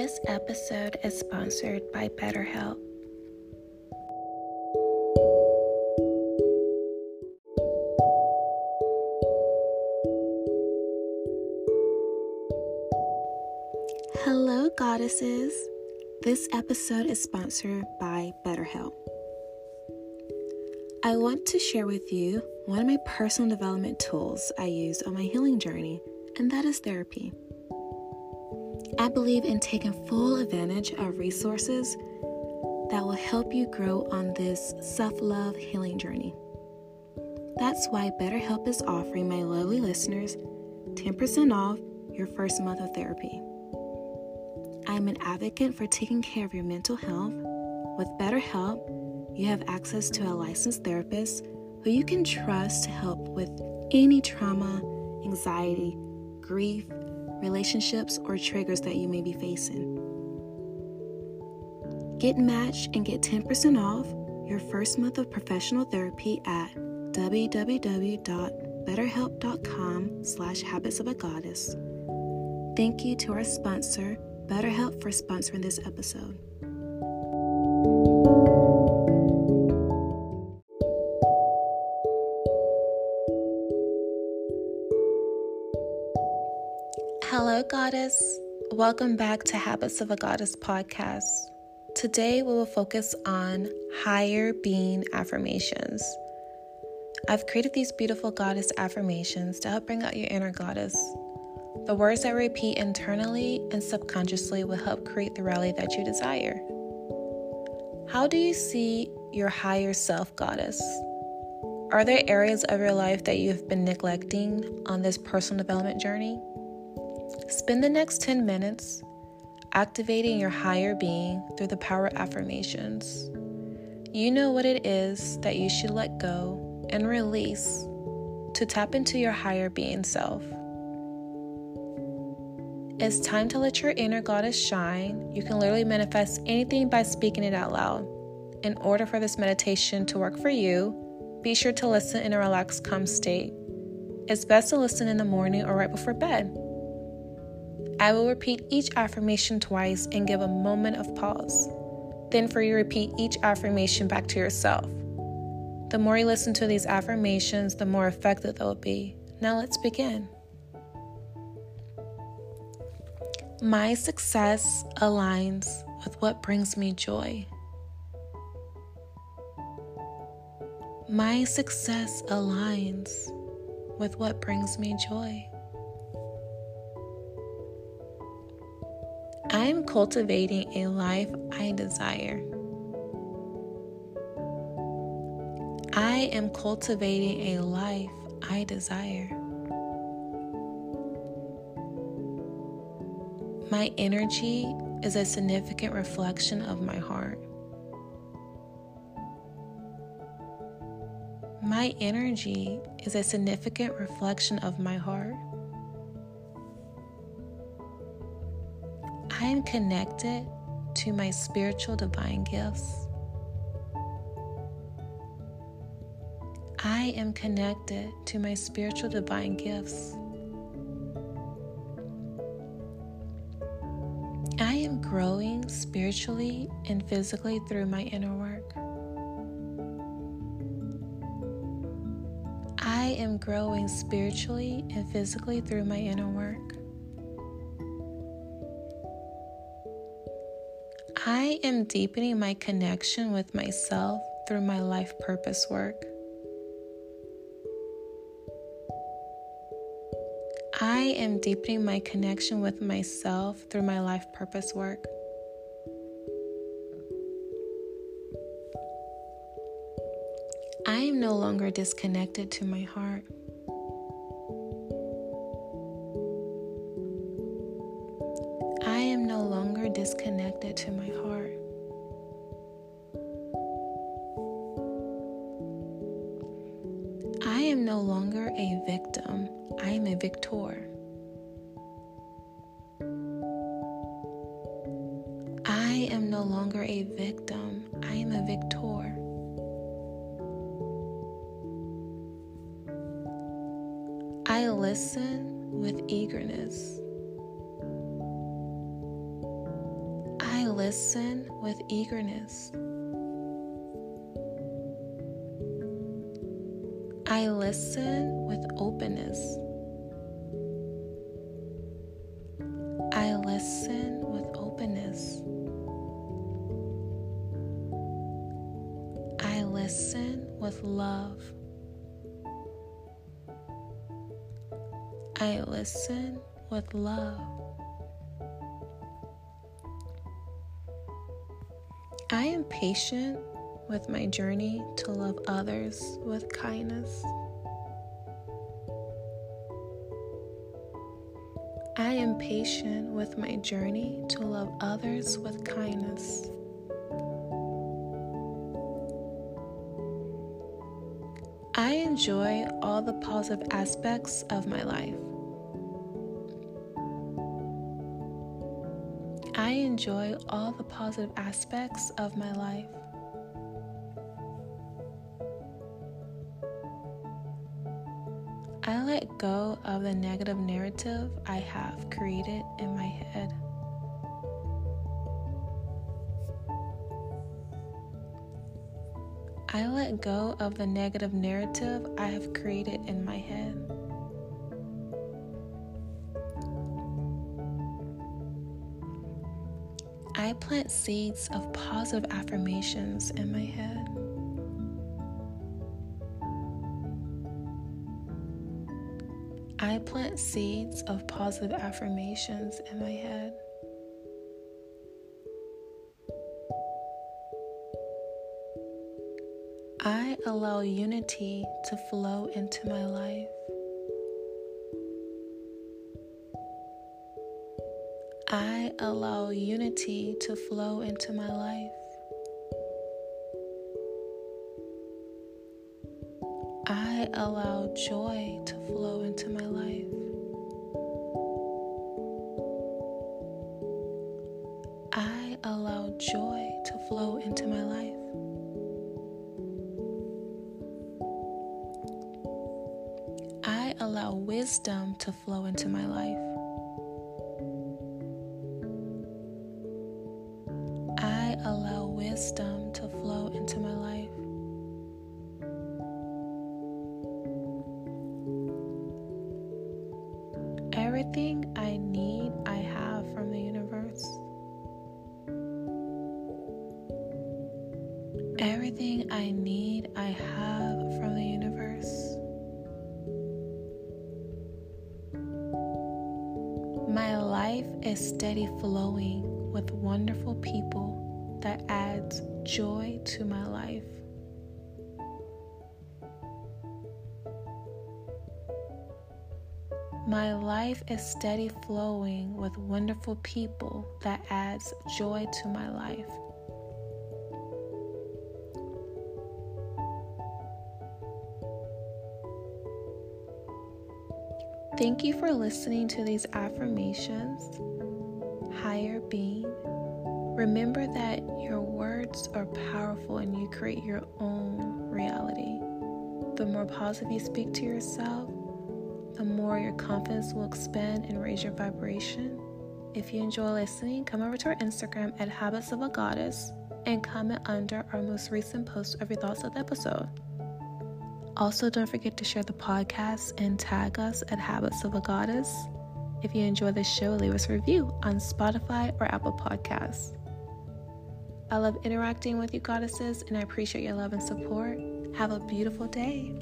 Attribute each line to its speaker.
Speaker 1: This episode is sponsored by BetterHelp. Hello, goddesses. This episode is sponsored by BetterHelp. I want to share with you one of my personal development tools I use on my healing journey, and that is therapy. I believe in taking full advantage of resources that will help you grow on this self love healing journey. That's why BetterHelp is offering my lovely listeners 10% off your first month of therapy. I'm an advocate for taking care of your mental health. With BetterHelp, you have access to a licensed therapist who you can trust to help with any trauma, anxiety, grief, relationships, or triggers that you may be facing. Get matched and get 10% off your first month of professional therapy at www.betterhelp.com slash habits of a goddess. Thank you to our sponsor, BetterHelp, for sponsoring this episode. Hello, Goddess. Welcome back to Habits of a Goddess podcast. Today, we will focus on higher being affirmations. I've created these beautiful goddess affirmations to help bring out your inner goddess. The words I repeat internally and subconsciously will help create the reality that you desire. How do you see your higher self, goddess? Are there areas of your life that you have been neglecting on this personal development journey? Spend the next 10 minutes activating your higher being through the power affirmations. You know what it is that you should let go and release to tap into your higher being self. It's time to let your inner goddess shine. You can literally manifest anything by speaking it out loud. In order for this meditation to work for you, be sure to listen in a relaxed, calm state. It's best to listen in the morning or right before bed. I will repeat each affirmation twice and give a moment of pause. Then, for you, repeat each affirmation back to yourself. The more you listen to these affirmations, the more effective they'll be. Now, let's begin. My success aligns with what brings me joy. My success aligns with what brings me joy. I am cultivating a life I desire. I am cultivating a life I desire. My energy is a significant reflection of my heart. My energy is a significant reflection of my heart. I am connected to my spiritual divine gifts. I am connected to my spiritual divine gifts. I am growing spiritually and physically through my inner work. I am growing spiritually and physically through my inner work. I am deepening my connection with myself through my life purpose work. I am deepening my connection with myself through my life purpose work. I am no longer disconnected to my heart. Disconnected to my heart. I am no longer a victim, I am a victor. I am no longer a victim, I am a victor. I listen with eagerness. Listen with eagerness. I listen with openness. I listen with openness. I listen with love. I listen with love. I am patient with my journey to love others with kindness. I am patient with my journey to love others with kindness. I enjoy all the positive aspects of my life. I enjoy all the positive aspects of my life. I let go of the negative narrative I have created in my head. I let go of the negative narrative I have created in my head. Plant seeds of positive affirmations in my head. I plant seeds of positive affirmations in my head. I allow unity to flow into my life. I allow unity to flow into my life. I allow joy to flow into my life. I allow joy to flow into my life. I allow wisdom to flow into my life. Everything I need, I have from the universe. My life is steady flowing with wonderful people that adds joy to my life. My life is steady flowing with wonderful people that adds joy to my life. Thank you for listening to these affirmations. Higher being. Remember that your words are powerful and you create your own reality. The more positive you speak to yourself, the more your confidence will expand and raise your vibration. If you enjoy listening, come over to our Instagram at Habits of a Goddess and comment under our most recent post of your thoughts of the episode. Also, don't forget to share the podcast and tag us at Habits of a Goddess. If you enjoy this show, leave us a review on Spotify or Apple Podcasts. I love interacting with you, goddesses, and I appreciate your love and support. Have a beautiful day.